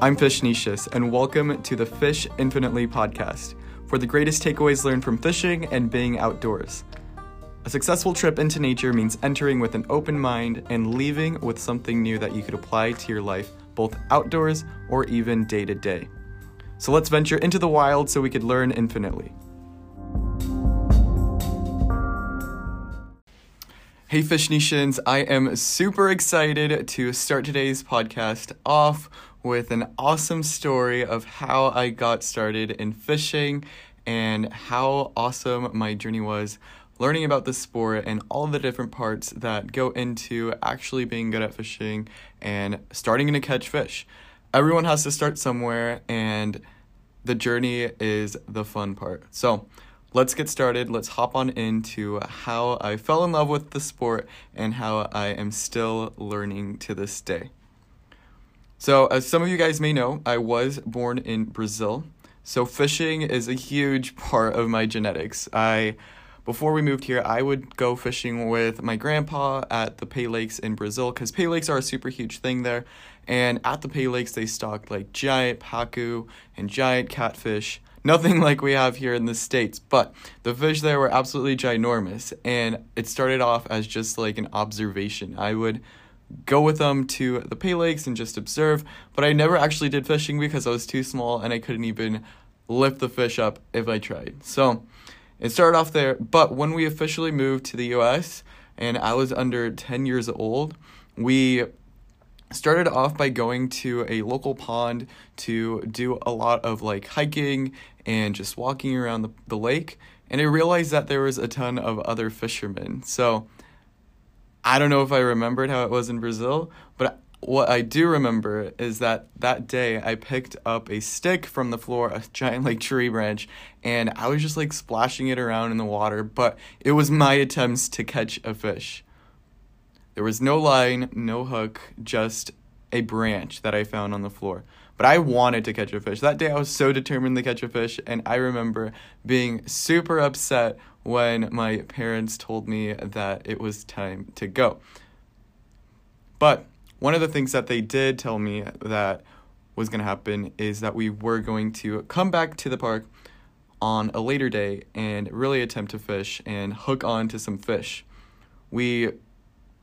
I'm Fish Nicious, and welcome to the Fish Infinitely podcast for the greatest takeaways learned from fishing and being outdoors. A successful trip into nature means entering with an open mind and leaving with something new that you could apply to your life, both outdoors or even day to day. So let's venture into the wild so we could learn infinitely. Hey, Fish Nations, I am super excited to start today's podcast off with an awesome story of how I got started in fishing and how awesome my journey was learning about the sport and all the different parts that go into actually being good at fishing and starting to catch fish. Everyone has to start somewhere, and the journey is the fun part. So, let's get started. Let's hop on into how I fell in love with the sport and how I am still learning to this day. So, as some of you guys may know, I was born in Brazil. So, fishing is a huge part of my genetics. I before we moved here, I would go fishing with my grandpa at the Pay Lakes in Brazil because Pay Lakes are a super huge thing there. And at the Pay Lakes, they stock like giant pacu and giant catfish. Nothing like we have here in the States, but the fish there were absolutely ginormous. And it started off as just like an observation. I would go with them to the Pay Lakes and just observe. But I never actually did fishing because I was too small and I couldn't even lift the fish up if I tried. So it started off there. But when we officially moved to the US and I was under 10 years old, we started off by going to a local pond to do a lot of like hiking and just walking around the, the lake and i realized that there was a ton of other fishermen so I don't know if I remembered how it was in Brazil, but what I do remember is that that day I picked up a stick from the floor, a giant like tree branch, and I was just like splashing it around in the water, but it was my attempts to catch a fish. There was no line, no hook, just a branch that I found on the floor. But I wanted to catch a fish. That day I was so determined to catch a fish, and I remember being super upset when my parents told me that it was time to go. But one of the things that they did tell me that was going to happen is that we were going to come back to the park on a later day and really attempt to fish and hook on to some fish. We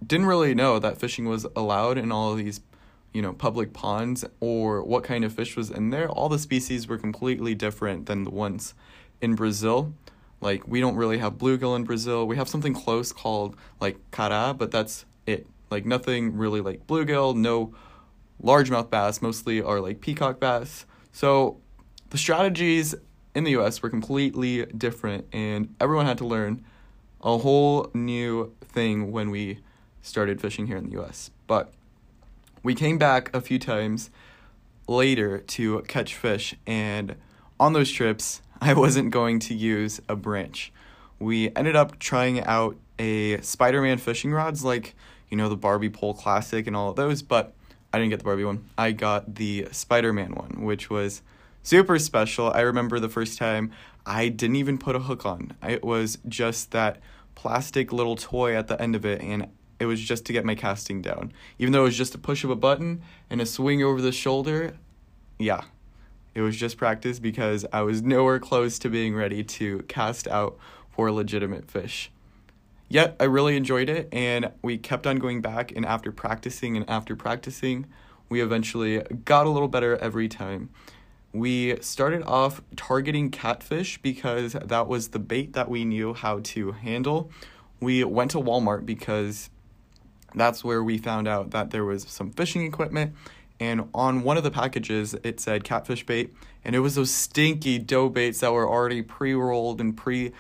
didn't really know that fishing was allowed in all of these, you know, public ponds or what kind of fish was in there. All the species were completely different than the ones in Brazil. Like we don't really have bluegill in Brazil. We have something close called like cara, but that's it. Like nothing really like bluegill, no largemouth bass, mostly are like peacock bass. So the strategies in the US were completely different and everyone had to learn a whole new thing when we started fishing here in the US. But we came back a few times later to catch fish and on those trips I wasn't going to use a branch. We ended up trying out a Spider Man fishing rods, like, you know, the Barbie Pole Classic and all of those, but I didn't get the Barbie one. I got the Spider Man one, which was super special. I remember the first time I didn't even put a hook on, it was just that plastic little toy at the end of it, and it was just to get my casting down. Even though it was just a push of a button and a swing over the shoulder, yeah, it was just practice because I was nowhere close to being ready to cast out for legitimate fish. Yet I really enjoyed it and we kept on going back and after practicing and after practicing, we eventually got a little better every time. We started off targeting catfish because that was the bait that we knew how to handle. We went to Walmart because that's where we found out that there was some fishing equipment and on one of the packages it said catfish bait and it was those stinky dough baits that were already pre-rolled and pre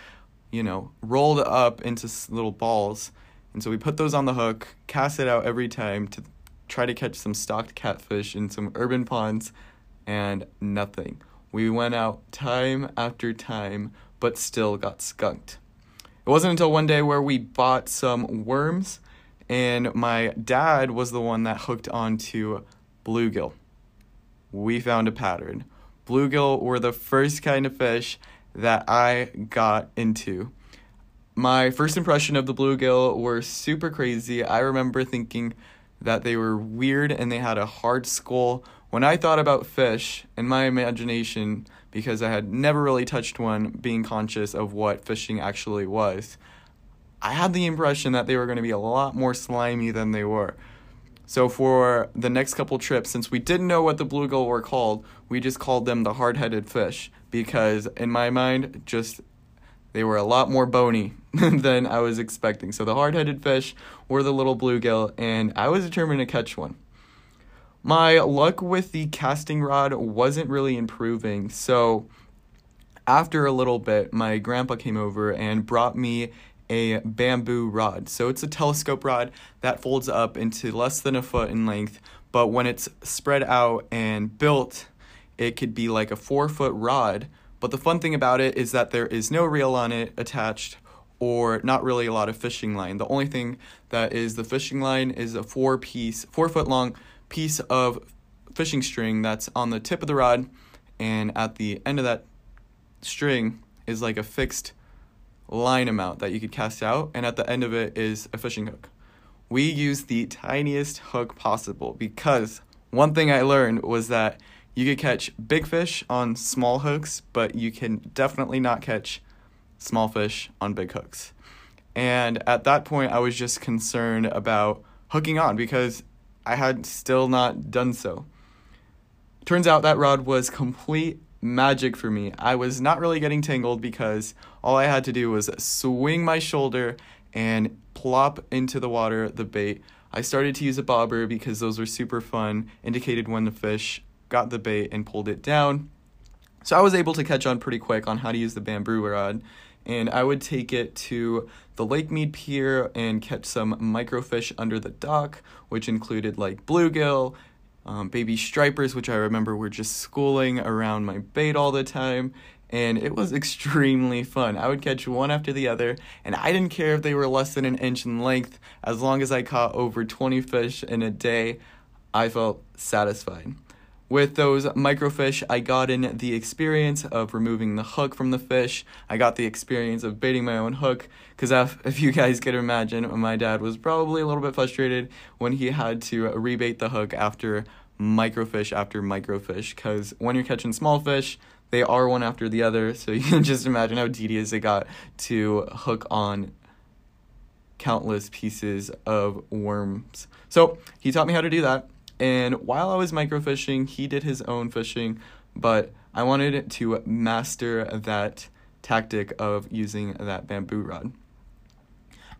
you know rolled up into little balls. And so we put those on the hook cast it out every time to try to catch some stocked catfish in some urban ponds and nothing. We went out time after time but still got skunked. It wasn't until one day where we bought some worms and my dad was the one that hooked onto bluegill. We found a pattern. Bluegill were the first kind of fish that I got into. My first impression of the bluegill were super crazy. I remember thinking that they were weird and they had a hard skull. When I thought about fish in my imagination, because I had never really touched one, being conscious of what fishing actually was, I had the impression that they were going to be a lot more slimy than they were. So for the next couple trips, since we didn't know what the bluegill were called, we just called them the hard-headed fish because in my mind, just they were a lot more bony than I was expecting. So the hard-headed fish were the little bluegill, and I was determined to catch one. My luck with the casting rod wasn't really improving, so after a little bit, my grandpa came over and brought me a bamboo rod. So it's a telescope rod that folds up into less than a foot in length, but when it's spread out and built, it could be like a four foot rod. But the fun thing about it is that there is no reel on it attached or not really a lot of fishing line. The only thing that is the fishing line is a four piece, four foot long piece of fishing string that's on the tip of the rod, and at the end of that string is like a fixed line amount that you could cast out, and at the end of it is a fishing hook. We use the tiniest hook possible because one thing I learned was that you could catch big fish on small hooks, but you can definitely not catch small fish on big hooks. And at that point, I was just concerned about hooking on because I had still not done so. Turns out that rod was complete magic for me. I was not really getting tangled because all I had to do was swing my shoulder and plop into the water the bait. I started to use a bobber because those were super fun, indicated when the fish got the bait and pulled it down. So I was able to catch on pretty quick on how to use the bamboo rod. And I would take it to the Lake Mead Pier and catch some microfish under the dock, which included like bluegill, um, baby stripers, which I remember were just schooling around my bait all the time. And it was extremely fun. I would catch one after the other, and I didn't care if they were less than an inch in length. As long as I caught over 20 fish in a day, I felt satisfied. With those microfish, I got in the experience of removing the hook from the fish. I got the experience of baiting my own hook. Because if, if you guys could imagine, my dad was probably a little bit frustrated when he had to rebait the hook after microfish after microfish. Because when you're catching small fish, they are one after the other. So you can just imagine how tedious it got to hook on countless pieces of worms. So he taught me how to do that and while I was microfishing, he did his own fishing, but I wanted to master that tactic of using that bamboo rod.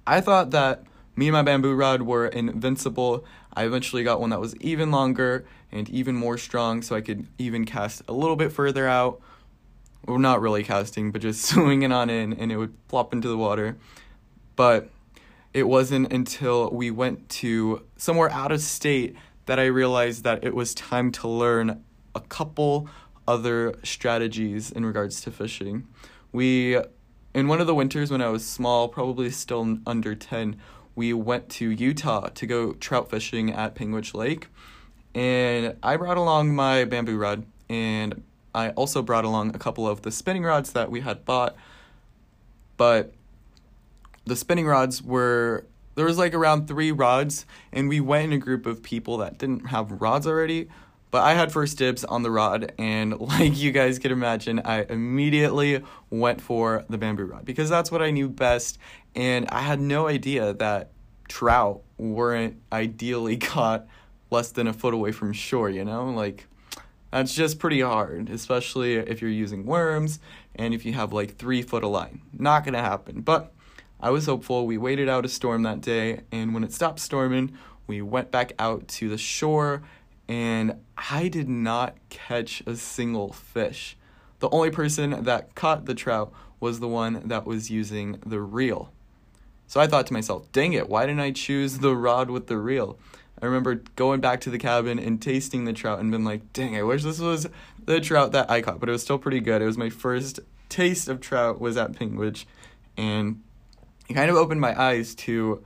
I thought that me and my bamboo rod were invincible. I eventually got one that was even longer and even more strong, so I could even cast a little bit further out. Well, not really casting, but just swinging on in, and it would plop into the water. But it wasn't until we went to somewhere out of state that I realized that it was time to learn a couple other strategies in regards to fishing. We, in one of the winters when I was small, probably still under 10, we went to Utah to go trout fishing at Panguitch Lake. And I brought along my bamboo rod, and I also brought along a couple of the spinning rods that we had bought. But the spinning rods were there was like around three rods, and we went in a group of people that didn't have rods already. But I had first dibs on the rod, and like you guys can imagine, I immediately went for the bamboo rod because that's what I knew best. And I had no idea that trout weren't ideally caught less than a foot away from shore, you know? Like, that's just pretty hard, especially if you're using worms and if you have like three foot of line. Not gonna happen. But I was hopeful. We waited out a storm that day, and when it stopped storming, we went back out to the shore, and I did not catch a single fish. The only person that caught the trout was the one that was using the reel. So I thought to myself, dang it, why didn't I choose the rod with the reel? I remember going back to the cabin and tasting the trout and been like, dang, I wish this was the trout that I caught, but it was still pretty good. It was my first taste of trout was at Panguitch, and it kind of opened my eyes to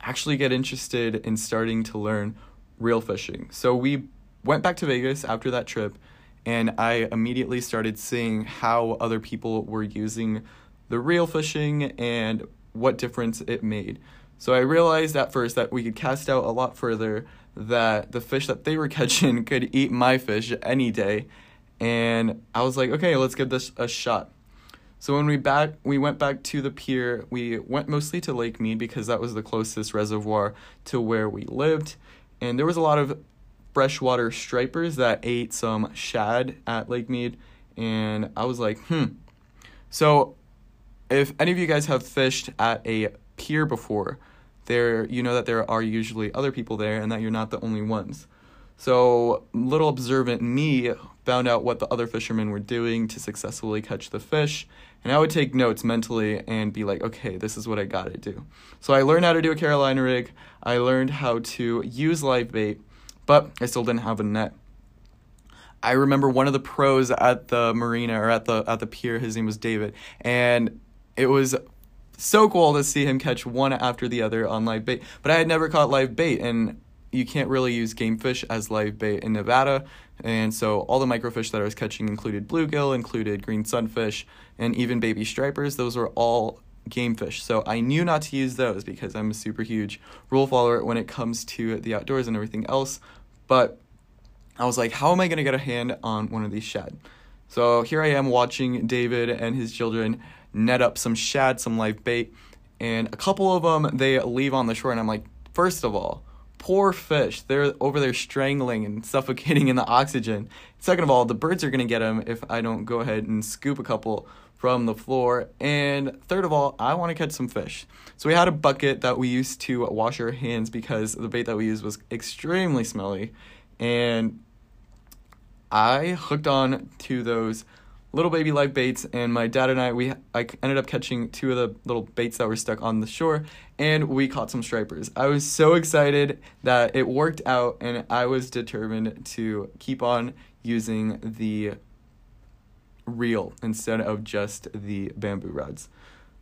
actually get interested in starting to learn real fishing. So we went back to Vegas after that trip and I immediately started seeing how other people were using the real fishing and what difference it made. So I realized at first that we could cast out a lot further, that the fish that they were catching could eat my fish any day. And I was like, okay, let's give this a shot. So when we back we went back to the pier, we went mostly to Lake Mead because that was the closest reservoir to where we lived. And there was a lot of freshwater stripers that ate some shad at Lake Mead and I was like, hmm. So if any of you guys have fished at a pier before, there you know that there are usually other people there and that you're not the only ones. So little observant me found out what the other fishermen were doing to successfully catch the fish, and I would take notes mentally and be like, okay, this is what I gotta do. So I learned how to do a Carolina rig. I learned how to use live bait, but I still didn't have a net. I remember one of the pros at the marina or at the at the pier. His name was David, and it was so cool to see him catch one after the other on live bait. But I had never caught live bait, and you can't really use game fish as live bait in Nevada. And so all the microfish that I was catching included bluegill, included green sunfish, and even baby stripers. Those were all game fish. So I knew not to use those because I'm a super huge rule follower when it comes to the outdoors and everything else. But I was like, how am I going to get a hand on one of these shad? So here I am watching David and his children net up some shad, some live bait, and a couple of them they leave on the shore, and I'm like, first of all, poor fish, they're over there strangling and suffocating in the oxygen. Second of all, the birds are gonna get them if I don't go ahead and scoop a couple from the floor. And third of all, I want to catch some fish. So we had a bucket that we used to wash our hands because the bait that we used was extremely smelly. And I hooked on to those little baby live baits and my dad and I we I ended up catching two of the little baits that were stuck on the shore and we caught some stripers. I was so excited that it worked out and I was determined to keep on using the reel instead of just the bamboo rods.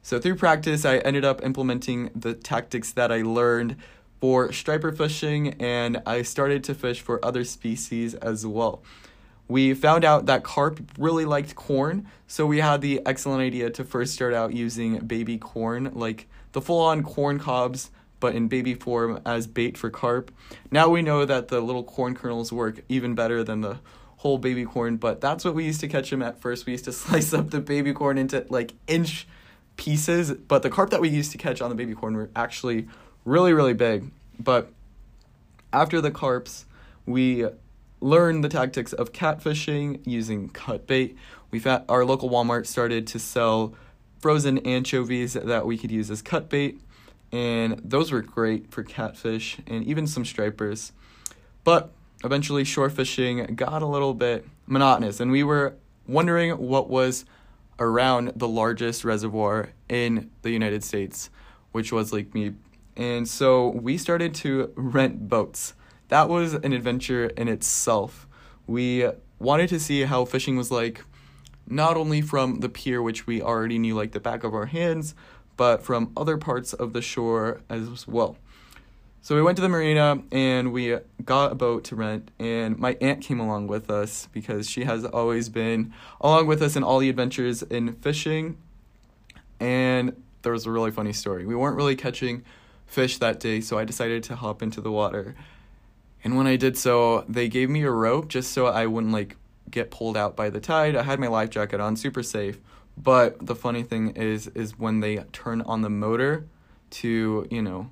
So through practice I ended up implementing the tactics that I learned for striper fishing and I started to fish for other species as well we found out that carp really liked corn, so we had the excellent idea to first start out using baby corn, like the full on corn cobs, but in baby form as bait for carp. Now we know that the little corn kernels work even better than the whole baby corn, but that's what we used to catch them at first. We used to slice up the baby corn into like inch pieces, but the carp that we used to catch on the baby corn were actually really, really big. But after the carps, we learn the tactics of catfishing using cut bait. We found our local Walmart started to sell frozen anchovies that we could use as cut bait, and those were great for catfish and even some stripers. But eventually, shore fishing got a little bit monotonous, and we were wondering what was around the largest reservoir in the United States, which was Lake Mead. And so we started to rent boats that was an adventure in itself. We wanted to see how fishing was like, not only from the pier, which we already knew like the back of our hands, but from other parts of the shore as well. So we went to the marina and we got a boat to rent, and my aunt came along with us because she has always been along with us in all the adventures in fishing. And there was a really funny story. We weren't really catching fish that day, so I decided to hop into the water. And when I did so, they gave me a rope just so I wouldn't like get pulled out by the tide. I had my life jacket on, super safe. But the funny thing is is when they turn on the motor to, you know,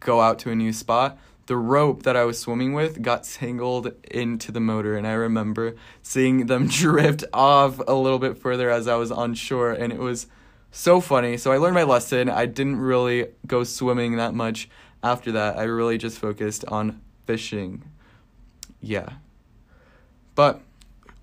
go out to a new spot, the rope that I was swimming with got tangled into the motor and I remember seeing them drift off a little bit further as I was on shore and it was so funny. So I learned my lesson. I didn't really go swimming that much after that, I really just focused on fishing. Yeah. But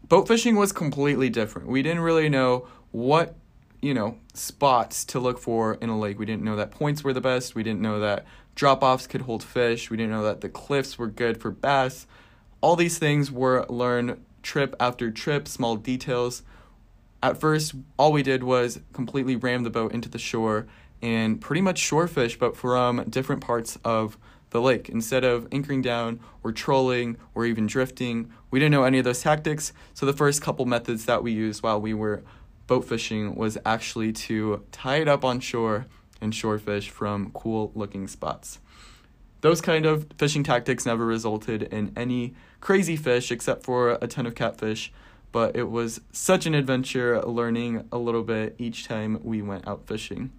boat fishing was completely different. We didn't really know what, you know, spots to look for in a lake. We didn't know that points were the best. We didn't know that drop offs could hold fish. We didn't know that the cliffs were good for bass. All these things were learned trip after trip, small details. At first, all we did was completely ram the boat into the shore and pretty much shore fish, but from different parts of the lake. Instead of anchoring down or trolling or even drifting, we didn't know any of those tactics. So the first couple methods that we used while we were boat fishing was actually to tie it up on shore and shore fish from cool looking spots. Those kind of fishing tactics never resulted in any crazy fish except for a ton of catfish, but it was such an adventure learning a little bit each time we went out fishing.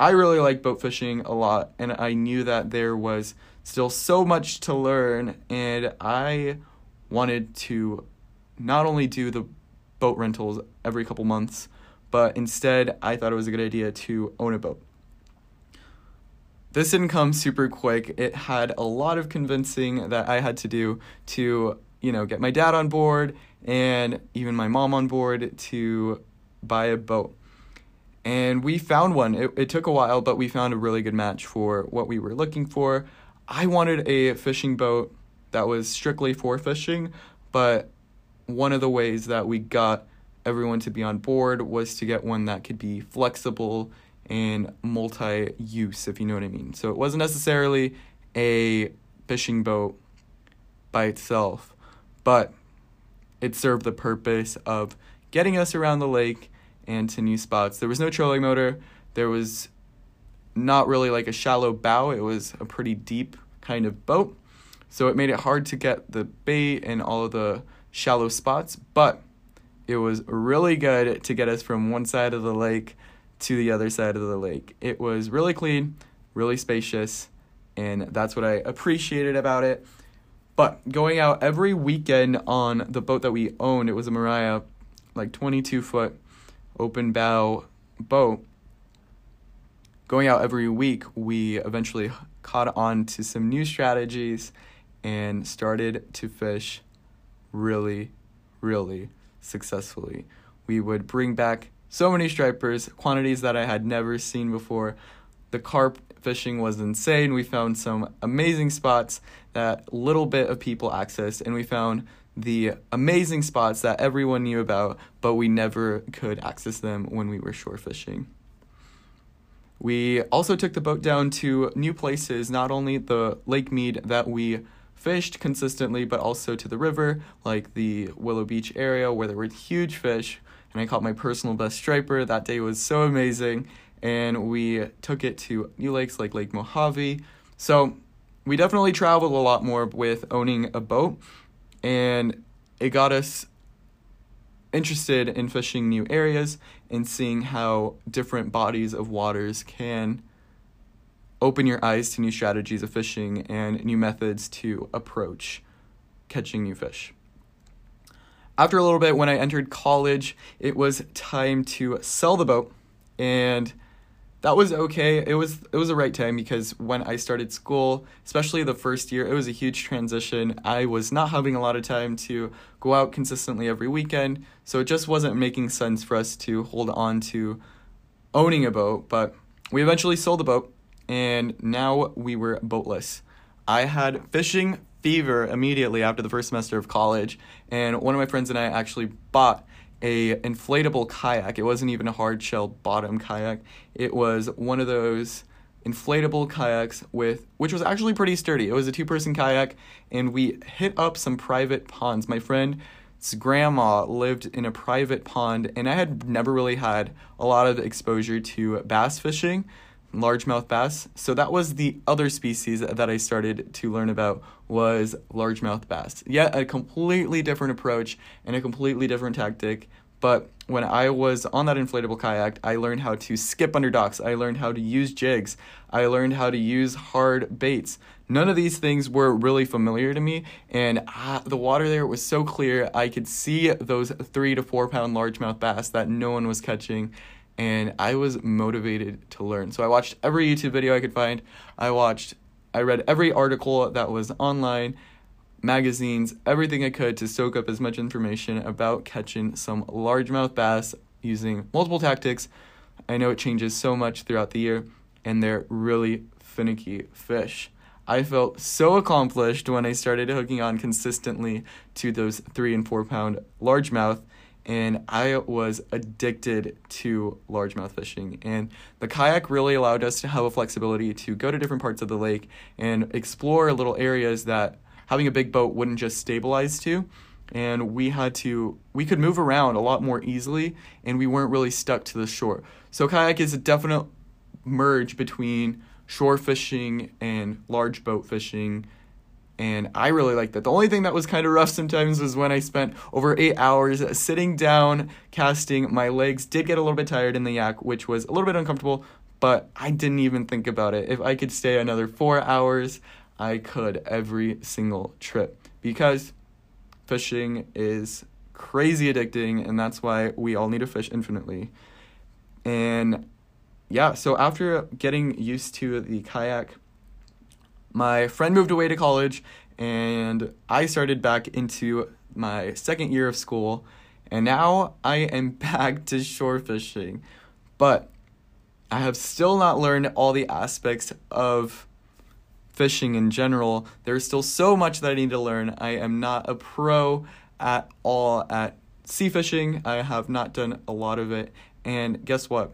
I really like boat fishing a lot, and I knew that there was still so much to learn, and I wanted to not only do the boat rentals every couple months, but instead I thought it was a good idea to own a boat. This didn't come super quick. It had a lot of convincing that I had to do to, you know, get my dad on board and even my mom on board to buy a boat. And we found one. It, it took a while, but we found a really good match for what we were looking for. I wanted a fishing boat that was strictly for fishing, but one of the ways that we got everyone to be on board was to get one that could be flexible and multi use, if you know what I mean. So it wasn't necessarily a fishing boat by itself, but it served the purpose of getting us around the lake and to new spots. There was no trolling motor, there was not really like a shallow bow, it was a pretty deep kind of boat. So it made it hard to get the bait and all of the shallow spots, but it was really good to get us from one side of the lake to the other side of the lake. It was really clean, really spacious, and that's what I appreciated about it. But going out every weekend on the boat that we owned, it was a Mariah, like 22 foot open bow boat. Going out every week, we eventually caught on to some new strategies and started to fish really, really successfully. We would bring back so many stripers, quantities that I had never seen before. The carp fishing was insane. We found some amazing spots that little bit of people accessed, and we found the amazing spots that everyone knew about, but we never could access them when we were shore fishing. We also took the boat down to new places, not only the Lake Mead that we fished consistently, but also to the river, like the Willow Beach area where there were huge fish. And I caught my personal best striper. That day was so amazing. And we took it to new lakes like Lake Mojave. So we definitely traveled a lot more with owning a boat. And it got us interested in fishing new areas and seeing how different bodies of waters can open your eyes to new strategies of fishing and new methods to approach catching new fish. After a little bit, when I entered college, it was time to sell the boat, and that was okay. It was it was the right time because when I started school, especially the first year, it was a huge transition. I was not having a lot of time to go out consistently every weekend, so it just wasn't making sense for us to hold on to owning a boat. But we eventually sold the boat and now we were boatless. I had fishing fever immediately after the first semester of college, and one of my friends and I actually bought a inflatable kayak. It wasn't even a hard shell bottom kayak. It was one of those inflatable kayaks with which was actually pretty sturdy. It was a two-person kayak and we hit up some private ponds. My friend's grandma lived in a private pond and I had never really had a lot of exposure to bass fishing largemouth bass. So that was the other species that I started to learn about was largemouth bass. Yet a completely different approach and a completely different tactic. But when I was on that inflatable kayak, I learned how to skip under docks. I learned how to use jigs. I learned how to use hard baits. None of these things were really familiar to me, and ah, the water there was so clear. I could see those three to four pound largemouth bass that no one was catching and I was motivated to learn. So I watched every YouTube video I could find. I watched, I read every article that was online, magazines, everything I could to soak up as much information about catching some largemouth bass using multiple tactics. I know it changes so much throughout the year, and they're really finicky fish. I felt so accomplished when I started hooking on consistently to those three and four pound largemouth and I was addicted to largemouth fishing. And the kayak really allowed us to have a flexibility to go to different parts of the lake and explore little areas that having a big boat wouldn't just stabilize to. And we had to, we could move around a lot more easily and we weren't really stuck to the shore. So, kayak is a definite, merge between shore fishing and large boat fishing. And I really like that. The only thing that was kind of rough sometimes was when I spent over eight hours sitting down casting. My legs did get a little bit tired in the yak, which was a little bit uncomfortable, but I didn't even think about it. If I could stay another four hours, I could every single trip because fishing is crazy addicting, and that's why we all need to fish infinitely. And yeah, so after getting used to the kayak, my friend moved away to college, and I started back into my second year of school, and now I am back to shore fishing. But I have still not learned all the aspects of fishing in general. There's still so much that I need to learn. I am not a pro at all at sea fishing. I have not done a lot of it. And guess what?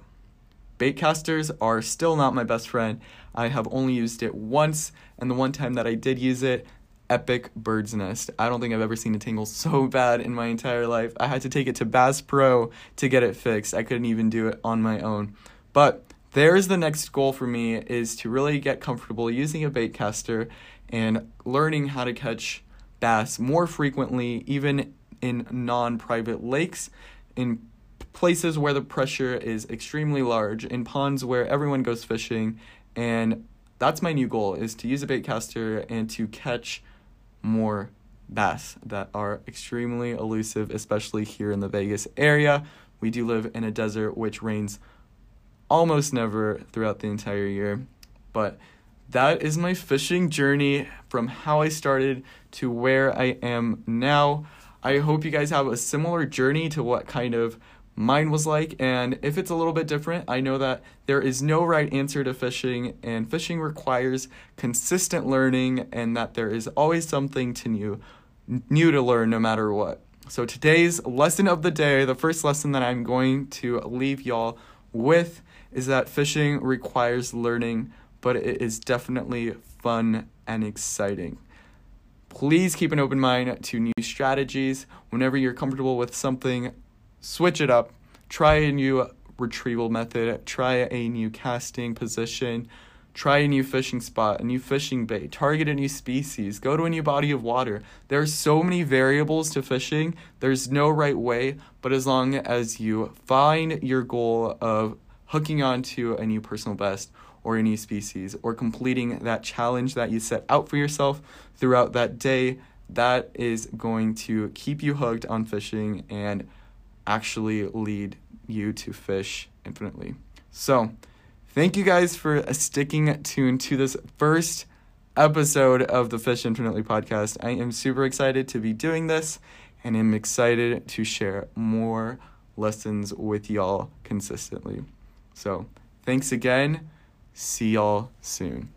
Baitcasters are still not my best friend. I have only used it once, and the one time that I did use it, epic bird's nest. I don't think I've ever seen a tingle so bad in my entire life. I had to take it to Bass Pro to get it fixed. I couldn't even do it on my own. But there's the next goal for me is to really get comfortable using a baitcaster and learning how to catch bass more frequently, even in non private lakes, in places where the pressure is extremely large, in ponds where everyone goes fishing. And that's my new goal is to use a baitcaster and to catch more bass that are extremely elusive, especially here in the Vegas area. We do live in a desert which rains almost never throughout the entire year. But that is my fishing journey from how I started to where I am now. I hope you guys have a similar journey to what kind of mine was like. And if it's a little bit different, I know that there is no right answer to fishing, and fishing requires consistent learning, and that there is always something to new, new to learn no matter what. So today's lesson of the day, the first lesson that I'm going to leave y'all with is that fishing requires learning but it is definitely fun and exciting. Please keep an open mind to new strategies. Whenever you're comfortable with something, switch it up. Try a new retrieval method, try a new casting position, try a new fishing spot, a new fishing bait, target a new species, go to a new body of water. There are so many variables to fishing. There's no right way, but as long as you find your goal of hooking onto a new personal best or any species, or completing that challenge that you set out for yourself throughout that day, that is going to keep you hooked on fishing and actually lead you to fish infinitely. So, thank you guys for sticking tuned to this first episode of the Fish Infinitely podcast. I am super excited to be doing this and am excited to share more lessons with y'all consistently. So, thanks again. See y'all soon.